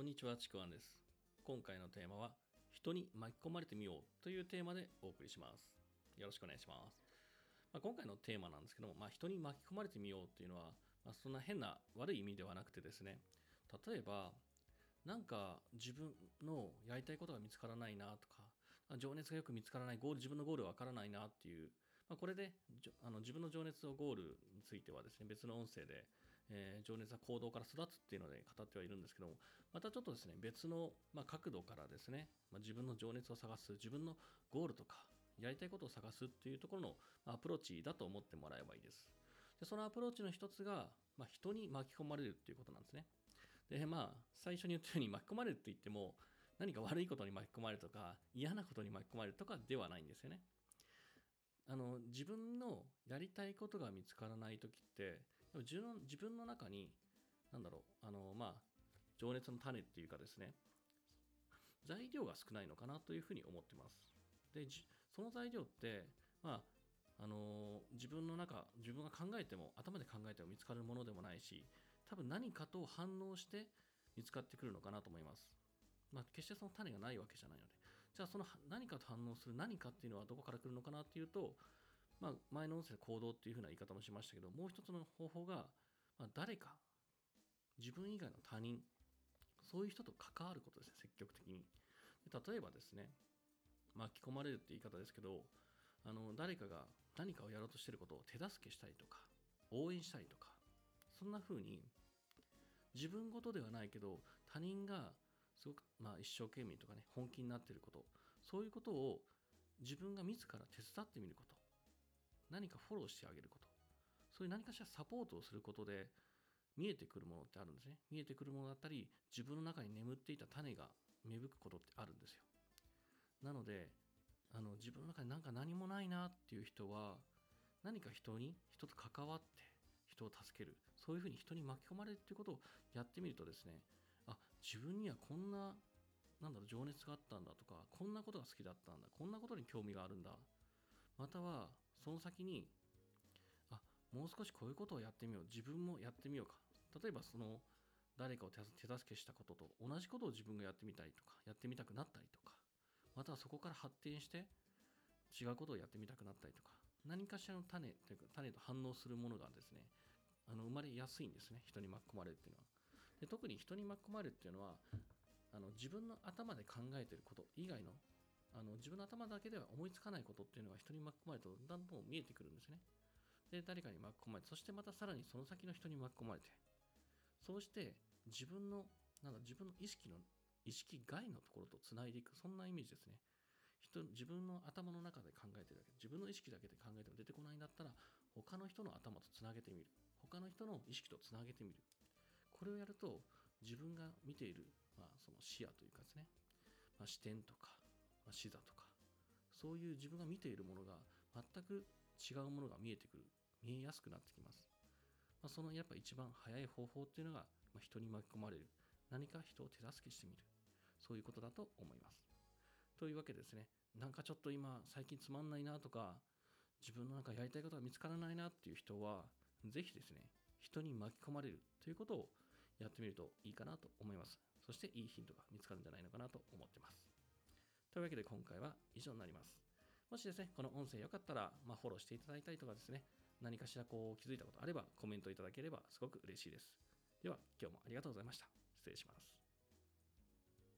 こんにちは、ちくわんです。今回のテーマは、人に巻き込まれてみようというテーマでお送りします。よろしくお願いします。まあ、今回のテーマなんですけども、まあ、人に巻き込まれてみようっていうのは、まあ、そんな変な悪い意味ではなくてですね、例えば、なんか自分のやりたいことが見つからないなとか、情熱がよく見つからない、ゴール、自分のゴールわからないなっていう、まあ、これであの自分の情熱とゴールについてはですね、別の音声で、えー情熱は行動から育つっていうので語ってはいるんですけども、またちょっとですね、別の、まあ、角度からですね、まあ、自分の情熱を探す、自分のゴールとか、やりたいことを探すっていうところのアプローチだと思ってもらえばいいです。でそのアプローチの一つが、まあ、人に巻き込まれるっていうことなんですね。で、まあ、最初に言ったように巻き込まれるって言っても、何か悪いことに巻き込まれるとか、嫌なことに巻き込まれるとかではないんですよね。あの自分のやりたいことが見つからない時って自分の自分の中に何だろうあのまあ情熱の種っていうかですね材料が少ないのかなというふうに思ってます。でその材料ってまああの自分の中自分が考えても頭で考えても見つかるものでもないし多分何かと反応して見つかってくるのかなと思います。まあ、決してその種がないわけじゃないので、じゃあその何かと反応する何かっていうのはどこから来るのかなっていうと、まあ、前の音声で行動っていうふうな言い方もしましたけど、もう一つの方法が、まあ、誰か、自分以外の他人、そういう人と関わることですね、積極的に。例えばですね、巻き込まれるって言い方ですけど、あの誰かが何かをやろうとしてることを手助けしたりとか、応援したりとか、そんな風に自分ごとではないけど、他人がすごく、まあ、一生懸命とかね本気になっていること。そういうことを自分が自ら手伝ってみること。何かフォローしてあげること。そういう何かしらサポートをすることで見えてくるものってあるんですね。見えてくるものだったり自分の中に眠っていた種が芽吹くことってあるんですよ。なのであの自分の中になんか何もないなっていう人は何か人に人と関わって人を助ける。そういうふうに人に巻き込まれるっていうことをやってみるとですね自分にはこんななんだろう情熱があったんだとかこんなことが好きだったんだこんなことに興味があるんだ。またはその先にあもう少しこういうことをやってみよう自分もやってみようか。例えばその誰かを手助けしたことと同じことを自分がやってみたりとかやってみたくなったりとか。またはそこから発展して違うことをやってみたくなったりとか。何かしらの種というか種と反応するものがですねあの生まれやすいんですね人に巻き込まれるっていうのは。で特に人に巻き込まれるっていうのはあの自分の頭で考えてること以外のあの自分の頭だけでは思いつかないことっていうのが人に巻き込まれるとだんだん見えてくるんですね。で誰かに巻き込まれてそしてまたさらにその先の人に巻き込まれてそうして自分のなんだ自分の意識の意識外のところとつないでいくそんなイメージですね。人自分の頭の中で考えてるだけ自分の意識だけで考えても出てこないんだったら他の人の頭とつなげてみる。他の人の意識とつなげてみる。これをやると自分が見ている、まあ、その視野というかですね、まあ、視点とか、まあ、視座とかそういう自分が見ているものが全く違うものが見えてくる見えやすくなってきます、まあ、そのやっぱ一番早い方法っていうのが、まあ、人に巻き込まれる何か人を手助けしてみるそういうことだと思います。というわけでですねなんかちょっと今最近つまんないなとか自分の中やりたいことが見つからないなっていう人はぜひですね人に巻き込まれるということをやってみるといいかなと思います。そしていいヒントが見つかるんじゃないのかなと思ってます。というわけで今回は以上になります。もしですね、この音声良かったら、まあ、フォローしていただいたりとかですね、何かしらこう気づいたことあればコメントいただければすごく嬉しいです。では今日もありがとうございました。失礼します。